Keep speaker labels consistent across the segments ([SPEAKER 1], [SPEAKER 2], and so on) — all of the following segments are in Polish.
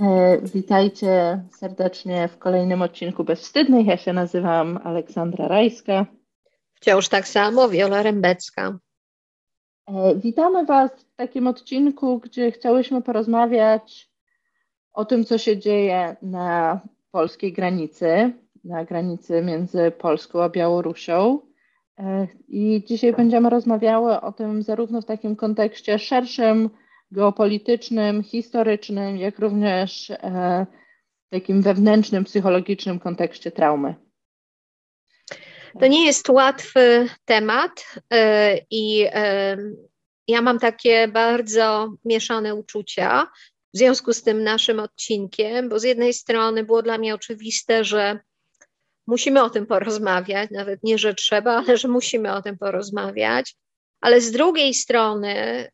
[SPEAKER 1] E, witajcie serdecznie w kolejnym odcinku Bezwstydnych. Ja się nazywam Aleksandra Rajska.
[SPEAKER 2] Wciąż tak samo, Wiola Rębecka.
[SPEAKER 1] E, witamy Was w takim odcinku, gdzie chciałyśmy porozmawiać o tym, co się dzieje na polskiej granicy, na granicy między Polską a Białorusią. E, I dzisiaj będziemy rozmawiały o tym zarówno w takim kontekście szerszym, geopolitycznym, historycznym, jak również e, takim wewnętrznym, psychologicznym kontekście traumy.
[SPEAKER 2] To nie jest łatwy temat e, i e, ja mam takie bardzo mieszane uczucia w związku z tym naszym odcinkiem, bo z jednej strony było dla mnie oczywiste, że musimy o tym porozmawiać, nawet nie, że trzeba, ale że musimy o tym porozmawiać, ale z drugiej strony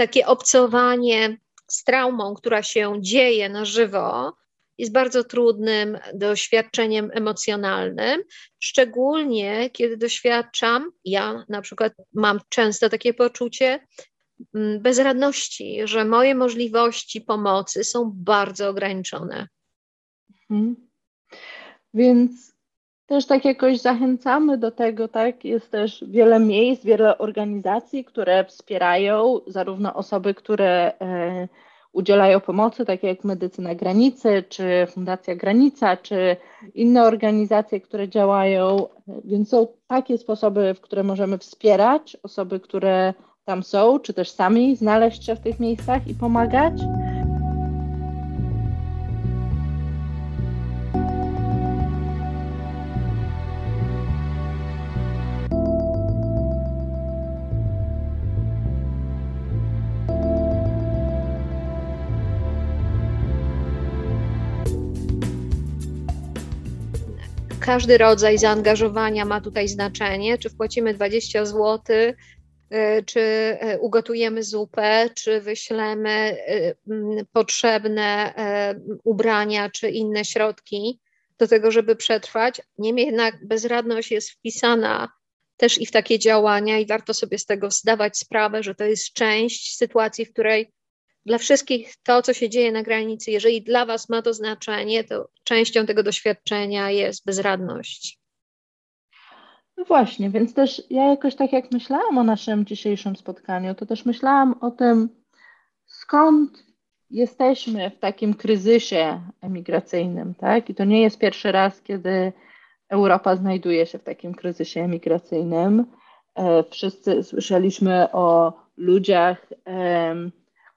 [SPEAKER 2] takie obcowanie z traumą, która się dzieje na żywo, jest bardzo trudnym doświadczeniem emocjonalnym, szczególnie kiedy doświadczam, ja na przykład mam często takie poczucie mm, bezradności, że moje możliwości pomocy są bardzo ograniczone.
[SPEAKER 1] Mhm. Więc też tak jakoś zachęcamy do tego, tak? Jest też wiele miejsc, wiele organizacji, które wspierają zarówno osoby, które e, udzielają pomocy, takie jak Medycyna Granicy, czy Fundacja Granica, czy inne organizacje, które działają. Więc są takie sposoby, w które możemy wspierać osoby, które tam są, czy też sami znaleźć się w tych miejscach i pomagać.
[SPEAKER 2] Każdy rodzaj zaangażowania ma tutaj znaczenie, czy wpłacimy 20 zł, y, czy y, ugotujemy zupę, czy wyślemy y, potrzebne ubrania, czy inne środki do tego, żeby przetrwać. Niemniej jednak bezradność jest wpisana też i w takie działania, i warto sobie z tego zdawać sprawę, że to jest część sytuacji, w której dla wszystkich to, co się dzieje na granicy, jeżeli dla Was ma to znaczenie, to częścią tego doświadczenia jest bezradność.
[SPEAKER 1] No właśnie, więc też ja jakoś tak jak myślałam o naszym dzisiejszym spotkaniu, to też myślałam o tym, skąd jesteśmy w takim kryzysie emigracyjnym, tak? I to nie jest pierwszy raz, kiedy Europa znajduje się w takim kryzysie emigracyjnym. E, wszyscy słyszeliśmy o ludziach,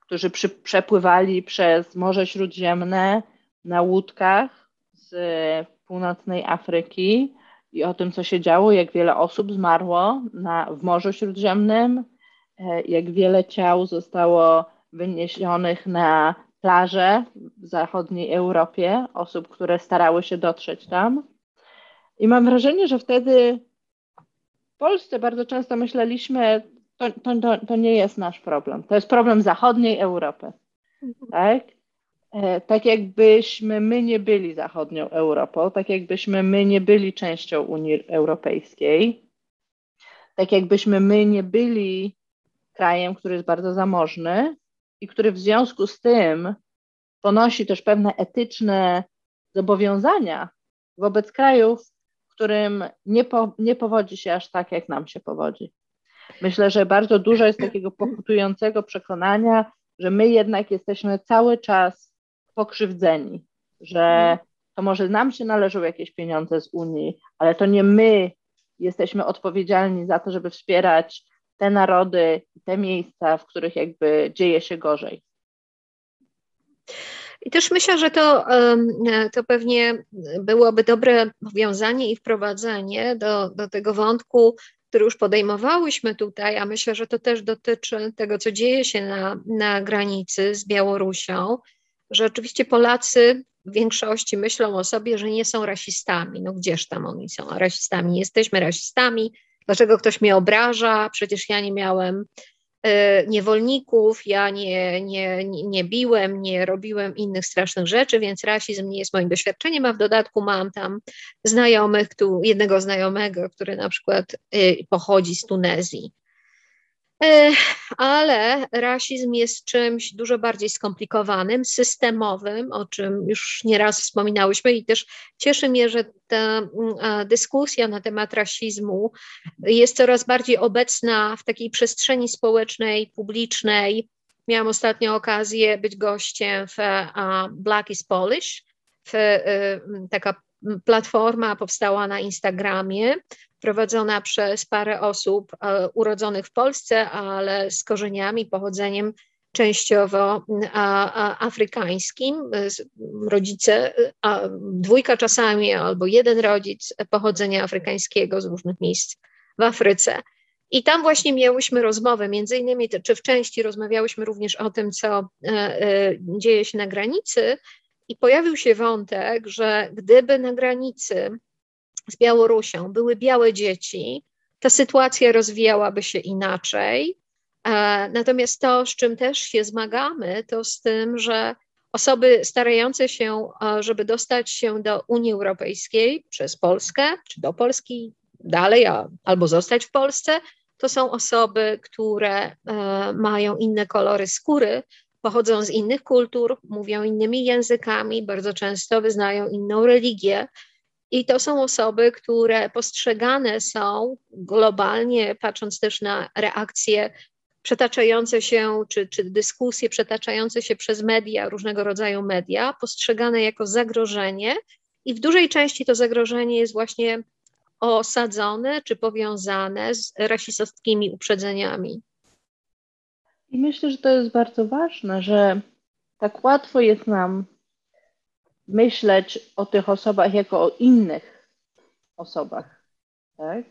[SPEAKER 1] którzy przy, przepływali przez Morze Śródziemne na łódkach z północnej Afryki i o tym, co się działo, jak wiele osób zmarło na, w Morzu Śródziemnym, e, jak wiele ciał zostało wyniesionych na plaże w zachodniej Europie, osób, które starały się dotrzeć tam. I mam wrażenie, że wtedy w Polsce bardzo często myśleliśmy, to, to, to nie jest nasz problem. To jest problem zachodniej Europy. Tak? E, tak jakbyśmy my nie byli zachodnią Europą, tak jakbyśmy my nie byli częścią Unii Europejskiej, tak jakbyśmy my nie byli krajem, który jest bardzo zamożny i który w związku z tym ponosi też pewne etyczne zobowiązania wobec krajów, którym nie, po, nie powodzi się aż tak, jak nam się powodzi. Myślę, że bardzo dużo jest takiego pokutującego przekonania, że my jednak jesteśmy cały czas pokrzywdzeni, że to może nam się należą jakieś pieniądze z Unii, ale to nie my jesteśmy odpowiedzialni za to, żeby wspierać te narody te miejsca, w których jakby dzieje się gorzej.
[SPEAKER 2] I też myślę, że to, to pewnie byłoby dobre powiązanie i wprowadzenie do, do tego wątku który już podejmowałyśmy tutaj, a myślę, że to też dotyczy tego, co dzieje się na, na granicy z Białorusią, że oczywiście Polacy w większości myślą o sobie, że nie są rasistami. No gdzież tam oni są rasistami? Jesteśmy rasistami. Dlaczego ktoś mnie obraża? Przecież ja nie miałem niewolników, ja nie, nie, nie biłem, nie robiłem innych strasznych rzeczy, więc rasizm nie jest moim doświadczeniem, a w dodatku mam tam znajomych, tu, jednego znajomego, który na przykład e, pochodzi z Tunezji. Ale rasizm jest czymś dużo bardziej skomplikowanym, systemowym, o czym już nieraz wspominałyśmy i też cieszy mnie, że ta mm, dyskusja na temat rasizmu jest coraz bardziej obecna w takiej przestrzeni społecznej, publicznej. Miałam ostatnio okazję być gościem w Black is Polish, w, y, taka platforma powstała na Instagramie, prowadzona przez parę osób e, urodzonych w Polsce, ale z korzeniami, pochodzeniem częściowo afrykańskim. Rodzice, dwójka czasami albo jeden rodzic pochodzenia afrykańskiego z różnych miejsc w Afryce. I tam właśnie miałyśmy rozmowę, między innymi, czy w części rozmawiałyśmy również o tym, co e, e, dzieje się na granicy, i pojawił się wątek, że gdyby na granicy z Białorusią były białe dzieci, ta sytuacja rozwijałaby się inaczej. E, natomiast to, z czym też się zmagamy, to z tym, że osoby starające się, e, żeby dostać się do Unii Europejskiej przez Polskę, czy do Polski dalej, albo zostać w Polsce, to są osoby, które e, mają inne kolory skóry, pochodzą z innych kultur, mówią innymi językami, bardzo często wyznają inną religię. I to są osoby, które postrzegane są globalnie, patrząc też na reakcje przetaczające się, czy, czy dyskusje przetaczające się przez media, różnego rodzaju media, postrzegane jako zagrożenie. I w dużej części to zagrożenie jest właśnie osadzone czy powiązane z rasistowskimi uprzedzeniami.
[SPEAKER 1] I myślę, że to jest bardzo ważne, że tak łatwo jest nam myśleć o tych osobach jako o innych osobach. Tak?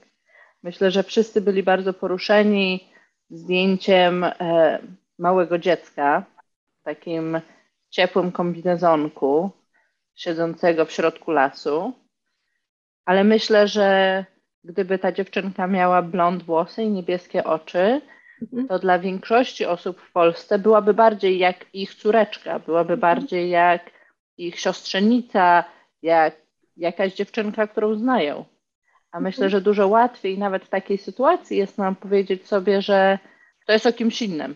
[SPEAKER 1] Myślę, że wszyscy byli bardzo poruszeni zdjęciem e, małego dziecka w takim ciepłym kombinezonku, siedzącego w środku lasu. Ale myślę, że gdyby ta dziewczynka miała blond włosy i niebieskie oczy. To dla większości osób w Polsce byłaby bardziej jak ich córeczka, byłaby mhm. bardziej jak ich siostrzenica, jak jakaś dziewczynka, którą znają. A myślę, mhm. że dużo łatwiej nawet w takiej sytuacji jest nam powiedzieć sobie, że to jest o kimś innym.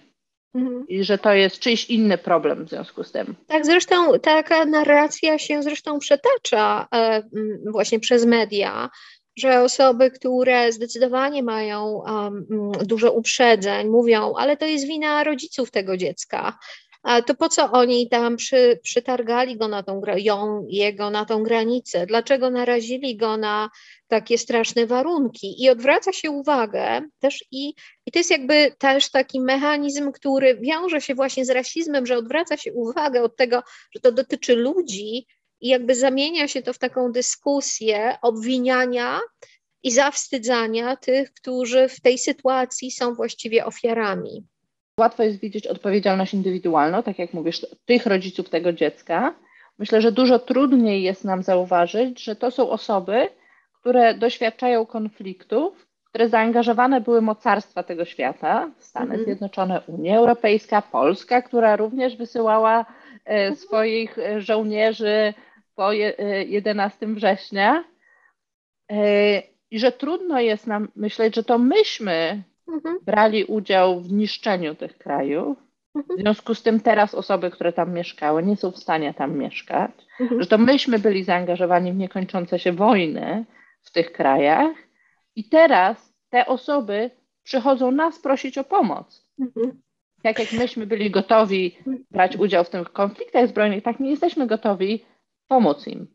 [SPEAKER 1] Mhm. I że to jest czyjś inny problem w związku z tym.
[SPEAKER 2] Tak, zresztą taka narracja się zresztą przetacza e, właśnie przez media, że osoby, które zdecydowanie mają um, dużo uprzedzeń, mówią, ale to jest wina rodziców tego dziecka. To po co oni tam przy, przytargali go na tą, ją, jego na tą granicę? Dlaczego narazili go na takie straszne warunki? I odwraca się uwagę też i, i to jest jakby też taki mechanizm, który wiąże się właśnie z rasizmem, że odwraca się uwagę od tego, że to dotyczy ludzi, i jakby zamienia się to w taką dyskusję obwiniania i zawstydzania tych, którzy w tej sytuacji są właściwie ofiarami.
[SPEAKER 1] Łatwo jest widzieć odpowiedzialność indywidualną, tak jak mówisz, tych rodziców tego dziecka. Myślę, że dużo trudniej jest nam zauważyć, że to są osoby, które doświadczają konfliktów, które zaangażowane były mocarstwa tego świata, Stany mm -hmm. Zjednoczone, Unia Europejska, Polska, która również wysyłała swoich e, żołnierzy po 11 e, września e, i że trudno jest nam myśleć, że to myśmy mhm. brali udział w niszczeniu tych krajów. Mhm. W związku z tym teraz osoby, które tam mieszkały, nie są w stanie tam mieszkać, mhm. że to myśmy byli zaangażowani w niekończące się wojny w tych krajach i teraz te osoby przychodzą nas prosić o pomoc. Mhm. Tak jak myśmy byli gotowi brać udział w tych konfliktach zbrojnych, tak nie jesteśmy gotowi pomóc im.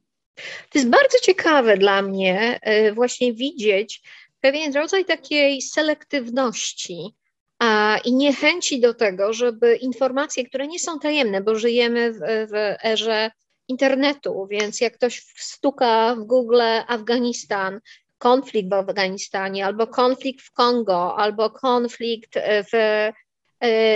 [SPEAKER 2] To jest bardzo ciekawe dla mnie e, właśnie widzieć pewien rodzaj takiej selektywności a, i niechęci do tego, żeby informacje, które nie są tajemne, bo żyjemy w, w erze internetu, więc jak ktoś stuka w Google Afganistan, konflikt w Afganistanie, albo konflikt w Kongo, albo konflikt w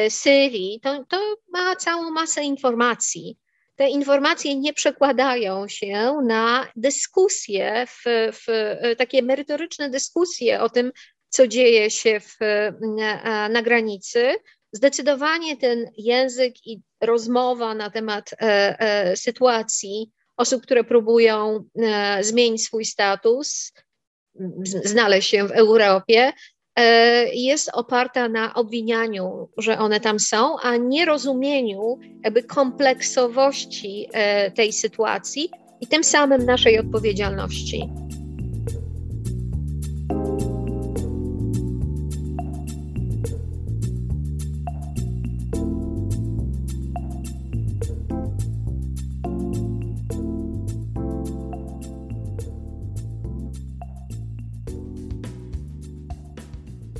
[SPEAKER 2] Syrii, to, to ma całą masę informacji te informacje nie przekładają się na dyskusje, w, w, takie merytoryczne dyskusje o tym, co dzieje się w, na, na granicy. Zdecydowanie ten język i rozmowa na temat e, e, sytuacji osób, które próbują e, zmienić swój status, znaleźć się w Europie, jest oparta na obwinianiu, że one tam są, a nie rozumieniu jakby kompleksowości tej sytuacji i tym samym naszej odpowiedzialności.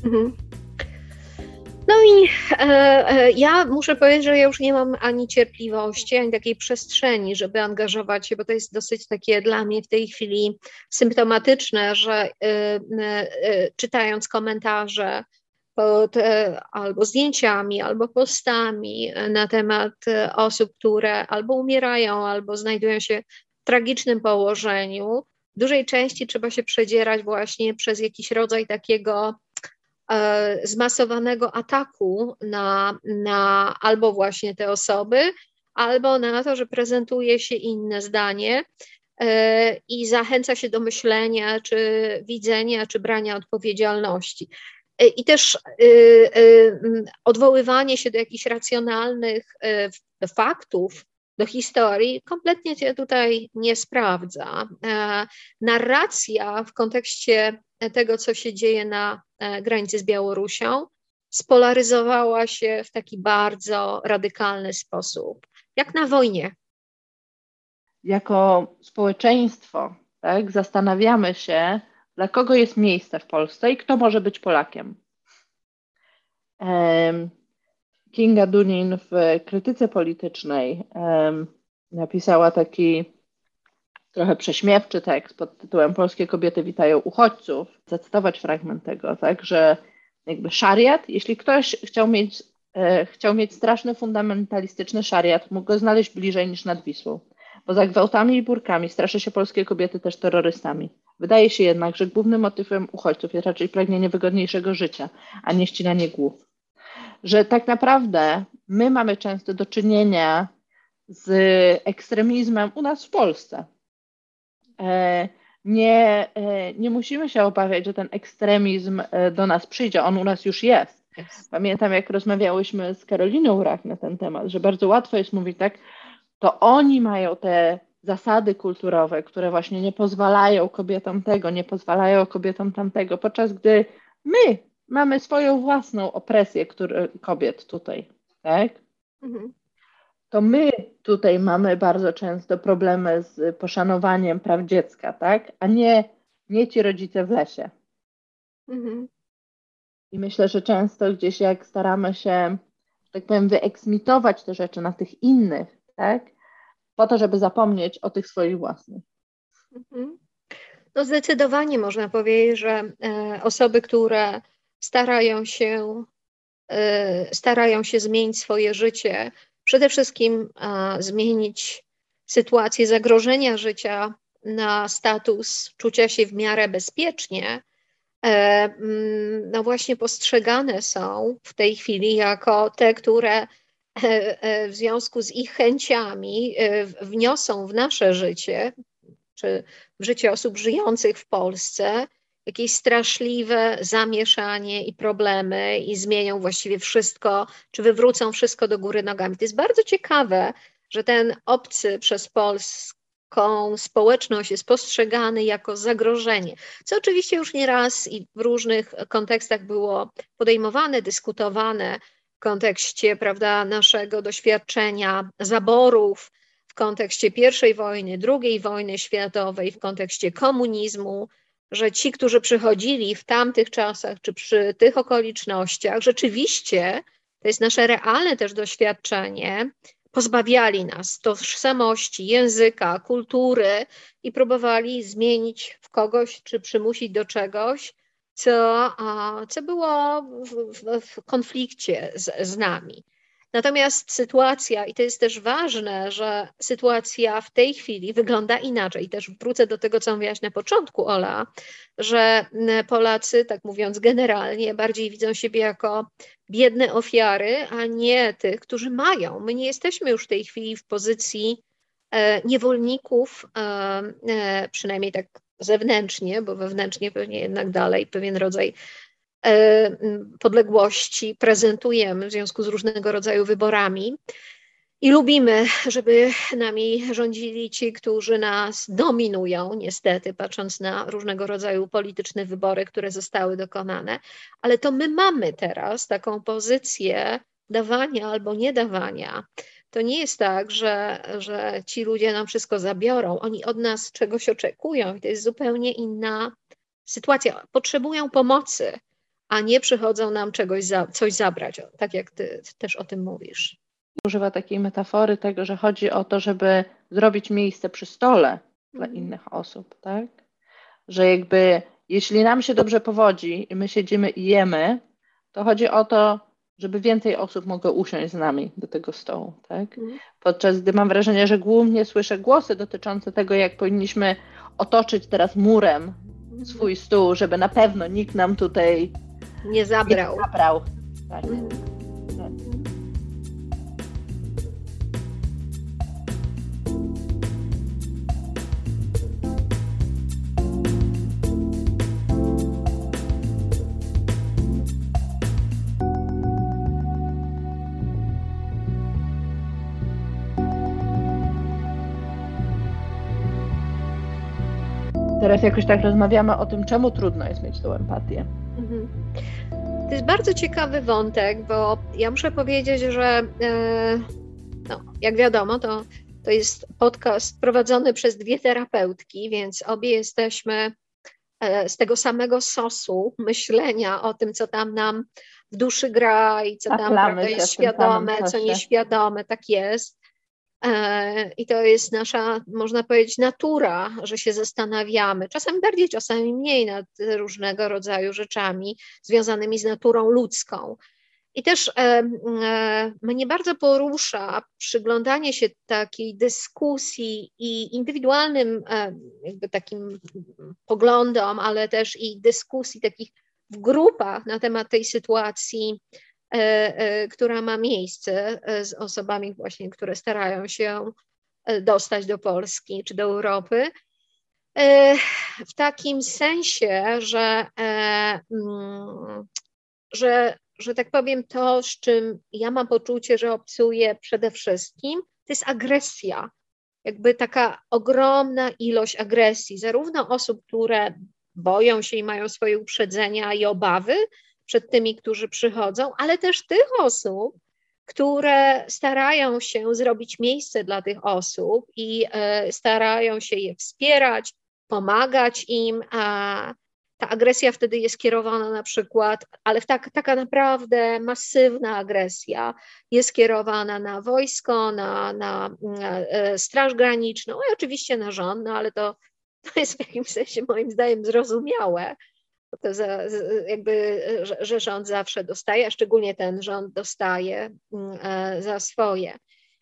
[SPEAKER 2] Mhm. No i e, e, ja muszę powiedzieć, że ja już nie mam ani cierpliwości, ani takiej przestrzeni, żeby angażować się, bo to jest dosyć takie dla mnie w tej chwili symptomatyczne, że e, e czytając komentarze pod e, albo zdjęciami, albo postami na temat osób, które albo umierają, albo znajdują się w tragicznym położeniu, w dużej części trzeba się przedzierać właśnie przez jakiś rodzaj takiego zmasowanego ataku na, na albo właśnie te osoby, albo na to, że prezentuje się inne zdanie e, i zachęca się do myślenia, czy widzenia, czy brania odpowiedzialności. E, I też odwoływanie się do jakichś racjonalnych faktów, do historii kompletnie się tutaj nie sprawdza. Narracja w kontekście tego, co się dzieje na e, granicy z Białorusią, spolaryzowała się w taki bardzo radykalny sposób, jak na wojnie.
[SPEAKER 1] Jako społeczeństwo tak, zastanawiamy się, dla kogo jest miejsce w Polsce i kto może być Polakiem. Kinga Dunin w krytyce politycznej napisała taki trochę prześmiewczy tekst pod tytułem Polskie kobiety witają uchodźców. Zacytować fragment tego, tak, że jakby szariat, jeśli ktoś chciał mieć, e, chciał mieć straszny fundamentalistyczny szariat, mógł go znaleźć bliżej niż nad Wisłą. Poza gwałtami i burkami straszy się polskie kobiety też terrorystami. Wydaje się jednak, że głównym motywem uchodźców jest raczej pragnienie wygodniejszego życia, a nie ścinanie głów. Że tak naprawdę my mamy często do czynienia z ekstremizmem u nas w Polsce. E, nie, e, nie musimy się obawiać, że ten ekstremizm e, do nas przyjdzie. On u nas już jest. Pamiętam, jak rozmawiałyśmy z Karoliną Urach na ten temat, że bardzo łatwo jest mówić tak, to oni mają te zasady kulturowe, które właśnie nie pozwalają kobietom tego, nie pozwalają kobietom tamtego, podczas gdy my mamy swoją własną opresję który, kobiet tutaj, tak? Mhm to my tutaj mamy bardzo często problemy z poszanowaniem praw dziecka, tak? A nie, nie ci rodzice w lesie. Mhm. I myślę, że często gdzieś jak staramy się, tak powiem, wyeksmitować te rzeczy na tych innych, tak? Po to, żeby zapomnieć o tych swoich własnych. Mhm.
[SPEAKER 2] No zdecydowanie można powiedzieć, że e, osoby, które starają się, e, starają się zmienić swoje życie, przede wszystkim zmienić sytuację zagrożenia życia na status czucia się w miarę bezpiecznie, e, mm, no właśnie postrzegane są w tej chwili jako te, które e, e, w związku z ich chęciami wniosą w nasze życie, czy w życie osób żyjących w Polsce, jakieś straszliwe zamieszanie i problemy i zmienią właściwie wszystko, czy wywrócą wszystko do góry nogami. To jest bardzo ciekawe, że ten obcy przez polską społeczność jest postrzegany jako zagrożenie, co oczywiście już nie raz i w różnych kontekstach było podejmowane, dyskutowane w kontekście prawda, naszego doświadczenia zaborów, w kontekście I wojny, II wojny światowej, w kontekście komunizmu, że ci, którzy przychodzili w tamtych czasach, czy przy tych okolicznościach, rzeczywiście, to jest nasze realne też doświadczenie, pozbawiali nas tożsamości, języka, kultury i próbowali zmienić w kogoś, czy przymusić do czegoś, co, co było w, w, w konflikcie z, z nami. Natomiast sytuacja, i to jest też ważne, że sytuacja w tej chwili wygląda inaczej. Też wrócę do tego, co mówiłaś na początku, Ola, że Polacy, tak mówiąc generalnie, bardziej widzą siebie jako biedne ofiary, a nie tych, którzy mają. My nie jesteśmy już w tej chwili w pozycji e, niewolników, e, e, przynajmniej tak zewnętrznie, bo wewnętrznie pewnie jednak dalej pewien rodzaj podległości prezentujemy w związku z różnego rodzaju wyborami. I lubimy, żeby nami rządzili ci, którzy nas dominują, niestety, patrząc na różnego rodzaju polityczne wybory, które zostały dokonane. Ale to my mamy teraz taką pozycję dawania albo niedawania. To nie jest tak, że, że ci ludzie nam wszystko zabiorą. Oni od nas czegoś oczekują i to jest zupełnie inna sytuacja. Potrzebują pomocy, a nie przychodzą nam czegoś za, coś zabrać, tak jak ty też o tym mówisz
[SPEAKER 1] używa takiej metafory tego, że chodzi o to, żeby zrobić miejsce przy stole dla mhm. innych osób, tak? Że jakby jeśli nam się dobrze powodzi i my siedzimy i jemy, to chodzi o to, żeby więcej osób mogło usiąść z nami do tego stołu, tak? Mhm. Podczas gdy mam wrażenie, że głównie słyszę głosy dotyczące tego, jak powinniśmy otoczyć teraz murem mhm. swój stół, żeby na pewno nikt nam tutaj
[SPEAKER 2] nie zabrał.
[SPEAKER 1] Nie zabrał. Tak. Teraz jakoś tak rozmawiamy o tym, czemu trudno jest mieć tą empatię. Mhm.
[SPEAKER 2] To jest bardzo ciekawy wątek, bo ja muszę powiedzieć, że e, no, jak wiadomo, to, to jest podcast prowadzony przez dwie terapeutki, więc obie jesteśmy e, z tego samego sosu myślenia o tym, co tam nam w duszy gra i co tam prawda, jest świadome, co nieświadome, tak jest. E, I to jest nasza, można powiedzieć, natura, że się zastanawiamy, czasami bardziej, czasami mniej nad różnego rodzaju rzeczami związanymi z naturą ludzką. I też e, e, mnie bardzo porusza przyglądanie się takiej dyskusji i indywidualnym jakby takim poglądom, ale też i dyskusji takich w grupach na temat tej sytuacji która ma miejsce e, z osobami właśnie, które starają się dostać do Polski czy do Europy. W takim sensie, że, mm, że, że tak powiem, to, z czym ja mam poczucie, że obcuję przede wszystkim, to jest agresja. Jakby taka ogromna ilość agresji, zarówno osób, które boją się i mają swoje uprzedzenia i obawy, przed tymi, którzy przychodzą, ale też tych osób, które starają się zrobić miejsce dla tych osób i e, starają się je wspierać, pomagać im. A ta agresja wtedy jest kierowana na przykład, ale tak, taka naprawdę masywna agresja jest kierowana na wojsko, na, na, na e, Straż Graniczną i oczywiście na rząd, no ale to, to jest w jakimś sensie moim zdaniem zrozumiałe to za, jakby, że, rząd zawsze dostaje, a szczególnie ten rząd dostaje mm, e, za swoje.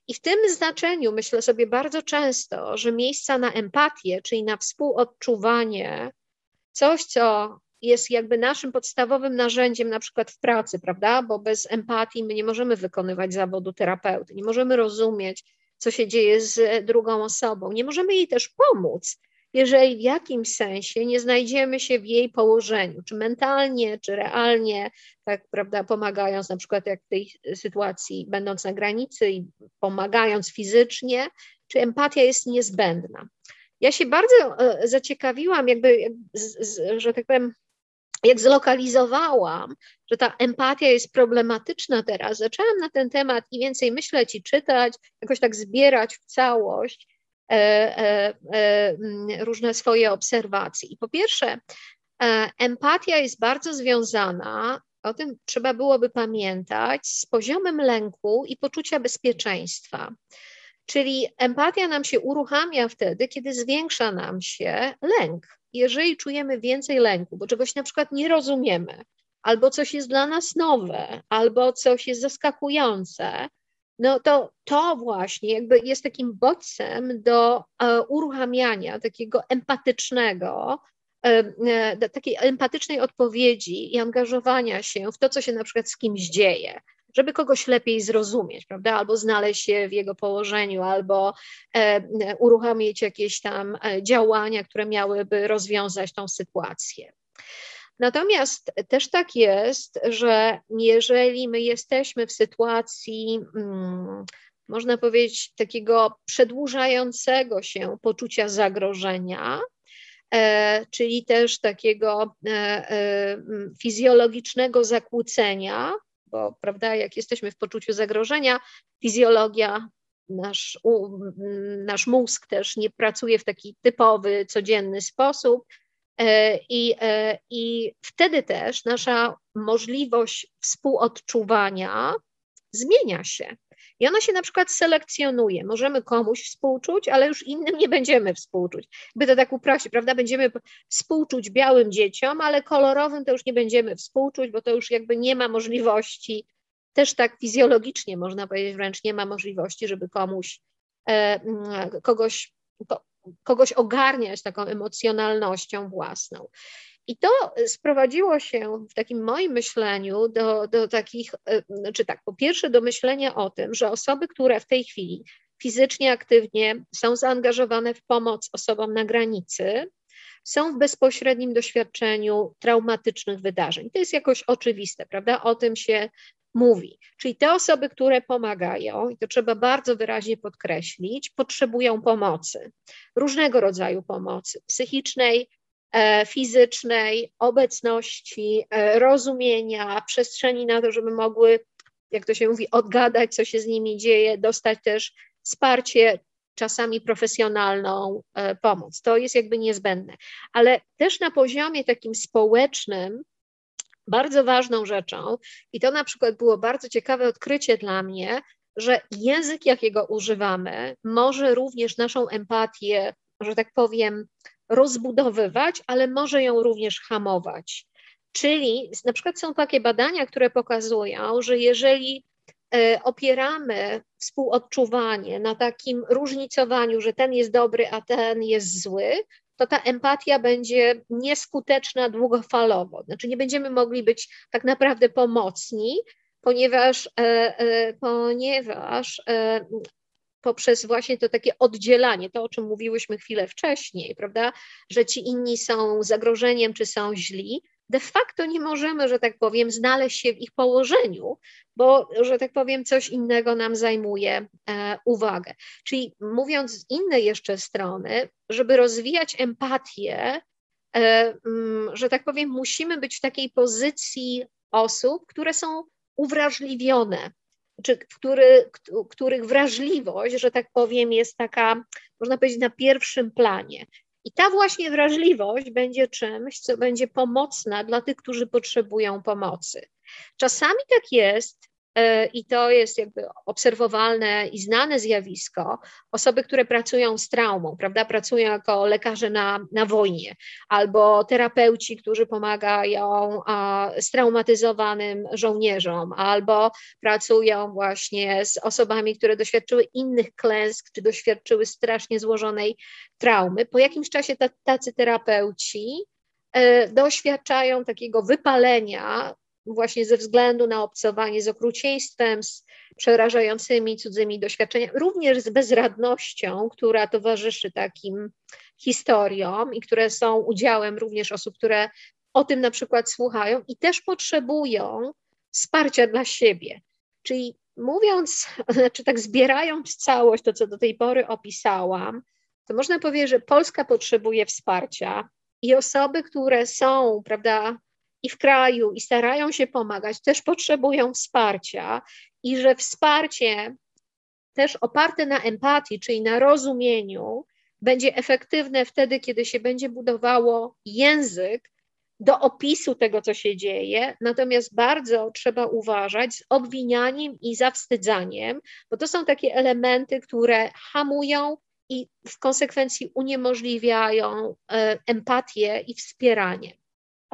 [SPEAKER 2] I w tym znaczeniu myślę sobie bardzo często, że miejsca na empatię, czyli na współodczuwanie, coś, co jest jakby naszym podstawowym narzędziem, na przykład w pracy, prawda? Bo bez empatii my nie możemy wykonywać zawodu terapeuty, nie możemy rozumieć, co się dzieje z drugą osobą, nie możemy jej też pomóc jeżeli w jakimś sensie nie znajdziemy się w jej położeniu, czy mentalnie, czy realnie, tak prawda, pomagając na przykład jak w tej sytuacji, będąc na granicy i pomagając fizycznie, czy empatia jest niezbędna. Ja się bardzo e, zaciekawiłam, jakby, że tak powiem, jak zlokalizowałam, że ta empatia jest problematyczna teraz, zaczęłam na ten temat i więcej myśleć i czytać, jakoś tak zbierać w całość różne swoje obserwacje. I po pierwsze, empatia jest bardzo związana, o tym trzeba byłoby pamiętać, z poziomem lęku i poczucia bezpieczeństwa. Czyli empatia nam się uruchamia wtedy, kiedy zwiększa nam się lęk. Jeżeli czujemy więcej lęku, bo czegoś na przykład nie rozumiemy, albo coś jest dla nas nowe, albo coś jest zaskakujące, no to to właśnie jakby jest takim bodźcem do e, uruchamiania takiego empatycznego, e, e, takiej empatycznej odpowiedzi i angażowania się w to, co się na przykład z kimś dzieje, żeby kogoś lepiej zrozumieć, prawda? Albo znaleźć się w jego położeniu, albo uruchomić jakieś tam działania, które miałyby rozwiązać tą sytuację. Natomiast też tak jest, że jeżeli my jesteśmy w sytuacji, hmm, można powiedzieć, takiego przedłużającego się poczucia zagrożenia, e, czyli też takiego e, e, fizjologicznego zakłócenia, bo prawda, jak jesteśmy w poczuciu zagrożenia, fizjologia, nasz, nasz mózg też nie pracuje w taki typowy, codzienny sposób. I, I wtedy też nasza możliwość współodczuwania zmienia się. I ona się na przykład selekcjonuje. Możemy komuś współczuć, ale już innym nie będziemy współczuć. By to tak uprościć, prawda? Będziemy współczuć białym dzieciom, ale kolorowym to już nie będziemy współczuć, bo to już jakby nie ma możliwości, też tak fizjologicznie można powiedzieć wręcz, nie ma możliwości, żeby komuś, e, kogoś, kogoś ogarniać taką emocjonalnością własną. I to sprowadziło się w takim moim myśleniu do, do takich, e, znaczy tak, po pierwsze do myślenia o tym, że osoby, które w tej chwili fizycznie aktywnie są zaangażowane w pomoc osobom na granicy, są w bezpośrednim doświadczeniu traumatycznych wydarzeń. To jest jakoś oczywiste, prawda? O tym się mówi. Czyli te osoby, które pomagają, i to trzeba bardzo wyraźnie podkreślić, potrzebują pomocy, różnego rodzaju pomocy psychicznej, E, fizycznej, obecności, e, rozumienia, przestrzeni na to, żeby mogły, jak to się mówi, odgadać, co się z nimi dzieje, dostać też wsparcie, czasami profesjonalną e, pomoc. To jest jakby niezbędne. Ale też na poziomie takim społecznym, bardzo ważną rzeczą, i to na przykład było bardzo ciekawe odkrycie dla mnie, że język, jakiego używamy, może również naszą empatię, że tak powiem, rozbudowywać, ale może ją również hamować. Czyli na przykład są takie badania, które pokazują, że jeżeli e, opieramy współodczuwanie na takim różnicowaniu, że ten jest dobry, a ten jest zły, to ta empatia będzie nieskuteczna długofalowo. Znaczy nie będziemy mogli być tak naprawdę pomocni, ponieważ, e, e, ponieważ poprzez właśnie to takie oddzielanie, to o czym mówiłyśmy chwilę wcześniej, prawda, że ci inni są zagrożeniem czy są źli, de facto nie możemy, że tak powiem, znaleźć się w ich położeniu, bo, że tak powiem, coś innego nam zajmuje e, uwagę. Czyli mówiąc z innej jeszcze strony, żeby rozwijać empatię, e, m, mm, że tak powiem, musimy być w takiej pozycji osób, które są uwrażliwione czy który, których wrażliwość, że tak powiem, jest taka, można powiedzieć, na pierwszym planie. I ta właśnie wrażliwość będzie czymś, co będzie pomocna dla tych, którzy potrzebują pomocy. Czasami tak jest, i to jest jakby obserwowalne i znane zjawisko, osoby, które pracują z traumą, prawda, pracują jako lekarze na, na wojnie, albo terapeuci, którzy pomagają a, straumatyzowanym żołnierzom, albo pracują właśnie z osobami, które doświadczyły innych klęsk, czy doświadczyły strasznie złożonej traumy. Po jakimś czasie tacy terapeuci e, doświadczają takiego wypalenia właśnie ze względu na obcowanie z okrucieństwem, z przerażającymi cudzymi doświadczeniami, również z bezradnością, która towarzyszy takim historiom i które są udziałem również osób, które o tym na przykład słuchają i też potrzebują wsparcia dla siebie. Czyli mówiąc, czy tak zbierając całość, to co do tej pory opisałam, to można powiedzieć, że Polska potrzebuje wsparcia i osoby, które są, prawda, i w kraju i starają się pomagać, też potrzebują wsparcia i że wsparcie też oparte na empatii, czyli na rozumieniu, będzie efektywne wtedy, kiedy się będzie budowało język do opisu tego, co się dzieje, natomiast bardzo trzeba uważać z obwinianiem i zawstydzaniem, bo to są takie elementy, które hamują i w konsekwencji uniemożliwiają e, empatię i wspieranie.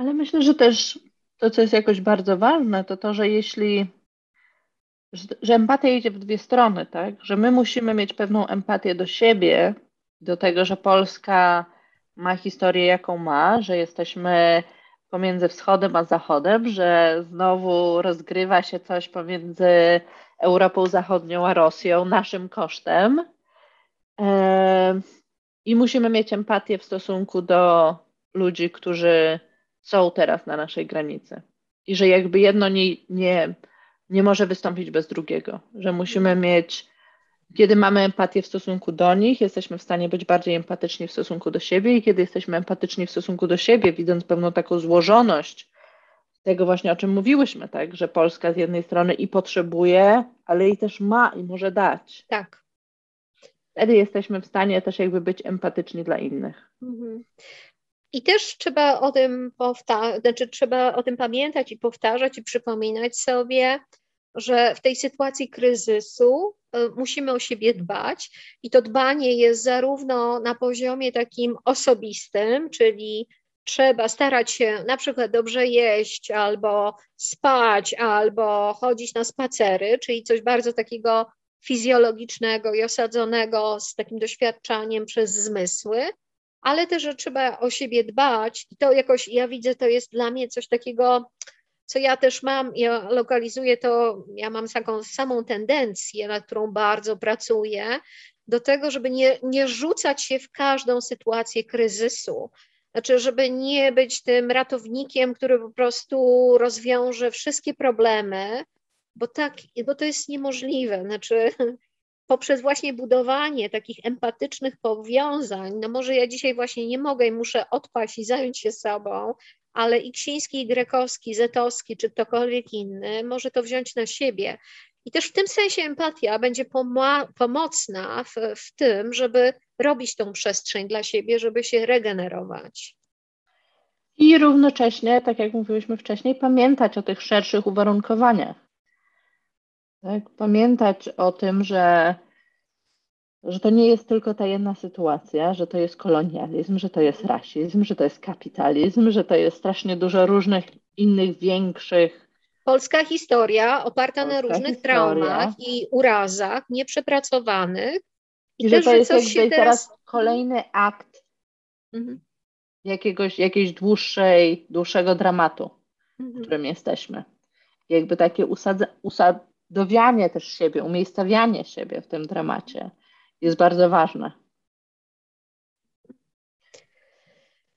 [SPEAKER 1] Ale myślę, że też to, co jest jakoś bardzo ważne, to to, że jeśli, że, że empatia idzie w dwie strony, tak? Że my musimy mieć pewną empatię do siebie, do tego, że Polska ma historię, jaką ma, że jesteśmy pomiędzy wschodem a zachodem, że znowu rozgrywa się coś pomiędzy Europą Zachodnią a Rosją naszym kosztem. I musimy mieć empatię w stosunku do ludzi, którzy są teraz na naszej granicy. I że jakby jedno nie, nie, nie może wystąpić bez drugiego, że musimy mieć, kiedy mamy empatię w stosunku do nich, jesteśmy w stanie być bardziej empatyczni w stosunku do siebie, i kiedy jesteśmy empatyczni w stosunku do siebie, widząc pewną taką złożoność tego właśnie, o czym mówiłyśmy, tak, że Polska z jednej strony i potrzebuje, ale i też ma i może dać.
[SPEAKER 2] Tak.
[SPEAKER 1] Wtedy jesteśmy w stanie też jakby być empatyczni dla innych.
[SPEAKER 2] Mhm. I też trzeba o tym powtarzać, znaczy trzeba o tym pamiętać i powtarzać i przypominać sobie, że w tej sytuacji kryzysu e, musimy o siebie dbać i to dbanie jest zarówno na poziomie takim osobistym, czyli trzeba starać się na przykład dobrze jeść, albo spać, albo chodzić na spacery, czyli coś bardzo takiego fizjologicznego i osadzonego z takim doświadczaniem przez zmysły, ale też, że trzeba o siebie dbać i to jakoś, ja widzę, to jest dla mnie coś takiego, co ja też mam, ja lokalizuję to, ja mam taką samą tendencję, nad którą bardzo pracuję, do tego, żeby nie, nie rzucać się w każdą sytuację kryzysu, znaczy, żeby nie być tym ratownikiem, który po prostu rozwiąże wszystkie problemy, bo tak, bo to jest niemożliwe. Znaczy, poprzez właśnie budowanie takich empatycznych powiązań, no może ja dzisiaj właśnie nie mogę i muszę odpaść i zająć się sobą, ale i Ksiński, i Grekowski, Zetowski, czy ktokolwiek inny może to wziąć na siebie. I też w tym sensie empatia będzie pomocna w, w tym, żeby robić tą przestrzeń dla siebie, żeby się regenerować.
[SPEAKER 1] I równocześnie, tak jak mówiłyśmy wcześniej, pamiętać o tych szerszych uwarunkowaniach. Tak? Pamiętać o tym, że, że to nie jest tylko ta jedna sytuacja, że to jest kolonializm, że to jest rasizm, że to jest kapitalizm, że to jest strasznie dużo różnych innych większych
[SPEAKER 2] Polska historia oparta Polska na różnych historia. traumach i urazach nieprzepracowanych.
[SPEAKER 1] I, I że też, to jest jakby teraz... teraz kolejny akt mhm. jakiegoś, jakiejś dłuższej, dłuższego dramatu, mhm. w którym jesteśmy. Jakby takie usadze, usadowianie też siebie, umiejscawianie siebie w tym dramacie jest bardzo ważne.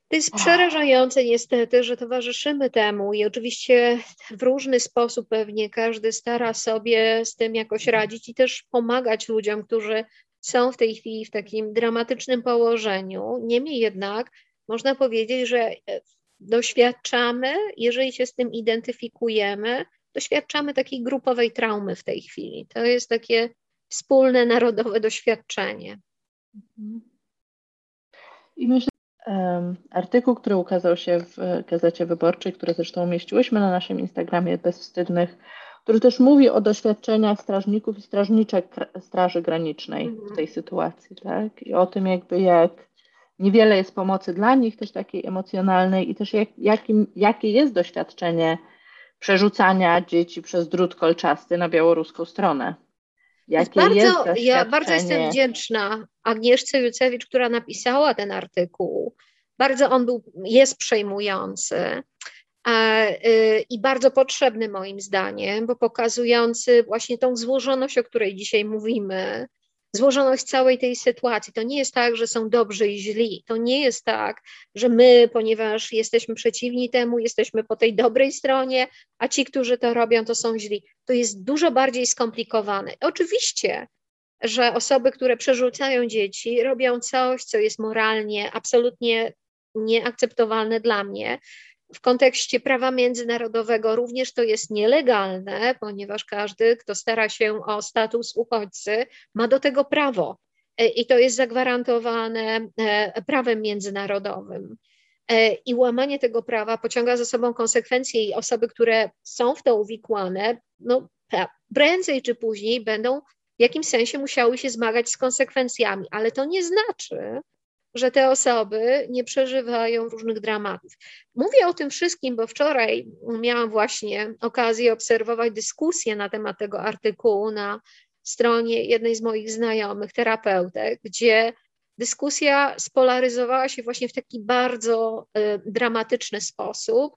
[SPEAKER 2] To jest przerażające niestety, że towarzyszymy temu i oczywiście w różny sposób pewnie każdy stara sobie z tym jakoś radzić i też pomagać ludziom, którzy są w tej chwili w takim dramatycznym położeniu. Niemniej jednak można powiedzieć, że e, doświadczamy, jeżeli się z tym identyfikujemy, doświadczamy takiej grupowej traumy w tej chwili. To jest takie wspólne narodowe doświadczenie. Mhm.
[SPEAKER 1] I myślę, artykuł, który ukazał się w Gazecie Wyborczej, który zresztą umieściłyśmy na naszym Instagramie Bezwstydnych, który też mówi o doświadczeniach strażników i strażniczek Straży Granicznej w mhm. tej sytuacji, tak? I o tym jakby jak niewiele jest pomocy dla nich, też takiej emocjonalnej i też jak, jakim, jakie jest doświadczenie przerzucania dzieci przez drut kolczasty na białoruską stronę.
[SPEAKER 2] Jakie bardzo, jest ja bardzo jestem wdzięczna Agnieszce Jucewicz, która napisała ten artykuł. Bardzo on był, jest przejmujący y, i bardzo potrzebny moim zdaniem, bo pokazujący właśnie tą złożoność, o której dzisiaj mówimy, złożoność całej tej sytuacji. To nie jest tak, że są dobrzy i źli. To nie jest tak, że my, ponieważ jesteśmy przeciwni temu, jesteśmy po tej dobrej stronie, a ci, którzy to robią, to są źli. To jest dużo bardziej skomplikowane. Oczywiście, że osoby, które przerzucają dzieci, robią coś, co jest moralnie absolutnie nieakceptowalne dla mnie, w kontekście prawa międzynarodowego również to jest nielegalne, ponieważ każdy, kto stara się o status uchodźcy, ma do tego prawo e, i to jest zagwarantowane e, prawem międzynarodowym. E, I łamanie tego prawa pociąga za sobą konsekwencje i osoby, które są w to uwikłane, no, prędzej czy później będą w jakimś sensie musiały się zmagać z konsekwencjami, ale to nie znaczy, że te osoby nie przeżywają różnych dramatów. Mówię o tym wszystkim, bo wczoraj miałam właśnie okazję obserwować dyskusję na temat tego artykułu na stronie jednej z moich znajomych, terapeutek, gdzie dyskusja spolaryzowała się właśnie w taki bardzo y, dramatyczny sposób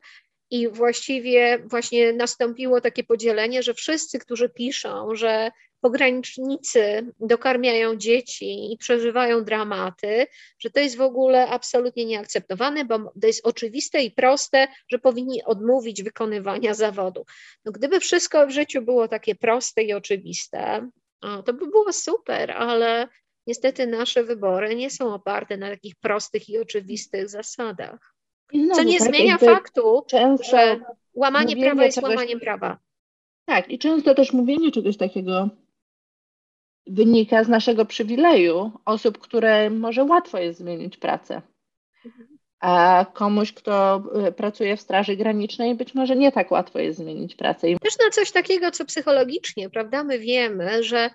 [SPEAKER 2] i właściwie właśnie nastąpiło takie podzielenie, że wszyscy, którzy piszą, że pogranicznicy dokarmiają dzieci i przeżywają dramaty, że to jest w ogóle absolutnie nieakceptowane, bo to jest oczywiste i proste, że powinni odmówić wykonywania zawodu. No, gdyby wszystko w życiu było takie proste i oczywiste, to by było super, ale niestety nasze wybory nie są oparte na takich prostych i oczywistych zasadach. Co nie tak zmienia faktu, że łamanie prawa jest czegoś, łamaniem prawa.
[SPEAKER 1] Tak, i często też mówienie czegoś takiego wynika z naszego przywileju osób, które może łatwo jest zmienić pracę. A komuś, kto y, pracuje w Straży Granicznej, być może nie tak łatwo jest zmienić pracę.
[SPEAKER 2] Też na coś takiego, co psychologicznie, prawda, my wiemy, że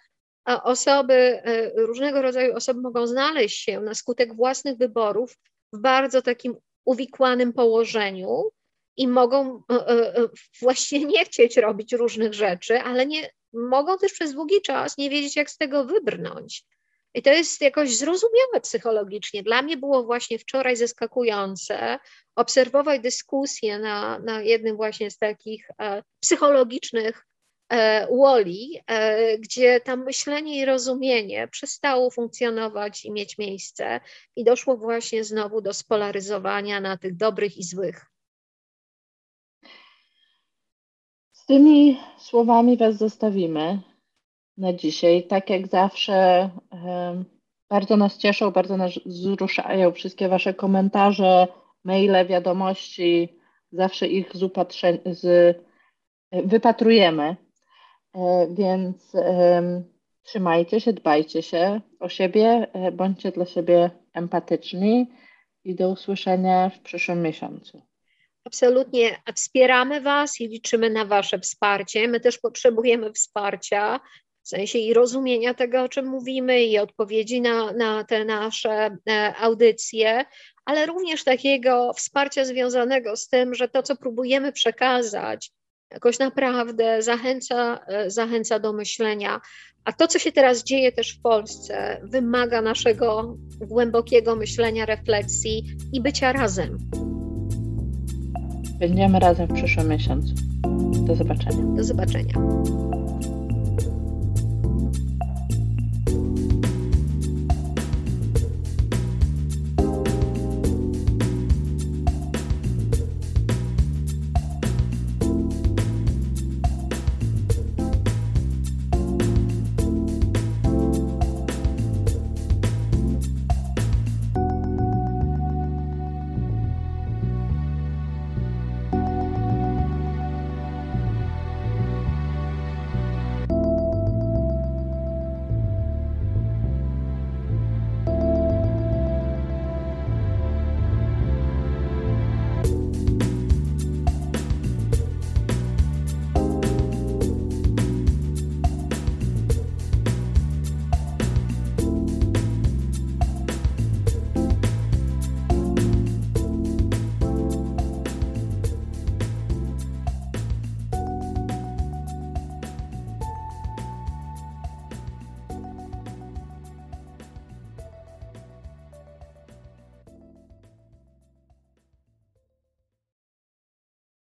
[SPEAKER 2] osoby, y, różnego rodzaju osoby mogą znaleźć się na skutek własnych wyborów w bardzo takim uwikłanym położeniu i mogą e, e, e, właściwie nie chcieć robić różnych rzeczy, ale nie, mogą też przez długi czas nie wiedzieć, jak z tego wybrnąć. I to jest jakoś zrozumiałe psychologicznie. Dla mnie było właśnie wczoraj zaskakujące obserwować dyskusję na, na jednym właśnie z takich e, psychologicznych e, woli, e, gdzie tam myślenie i rozumienie przestało funkcjonować i mieć miejsce i doszło właśnie znowu do spolaryzowania na tych dobrych i złych.
[SPEAKER 1] Z tymi słowami Was zostawimy na dzisiaj. Tak jak zawsze, bardzo nas cieszą, bardzo nas wzruszają wszystkie Wasze komentarze, maile, wiadomości. Zawsze ich z, z wypatrujemy. E, więc trzymajcie się, dbajcie się o siebie, e, bądźcie dla siebie empatyczni i do usłyszenia w przyszłym miesiącu.
[SPEAKER 2] Absolutnie wspieramy Was i liczymy na Wasze wsparcie. My też potrzebujemy wsparcia, w sensie i rozumienia tego, o czym mówimy, i odpowiedzi na, na te nasze e, audycje, ale również takiego wsparcia związanego z tym, że to, co próbujemy przekazać, jakoś naprawdę zachęca, e, zachęca do myślenia. A to, co się teraz dzieje też w Polsce, wymaga naszego głębokiego myślenia, refleksji i bycia razem.
[SPEAKER 1] Będziemy razem w przyszłym miesiącu. Do zobaczenia.
[SPEAKER 2] Do zobaczenia.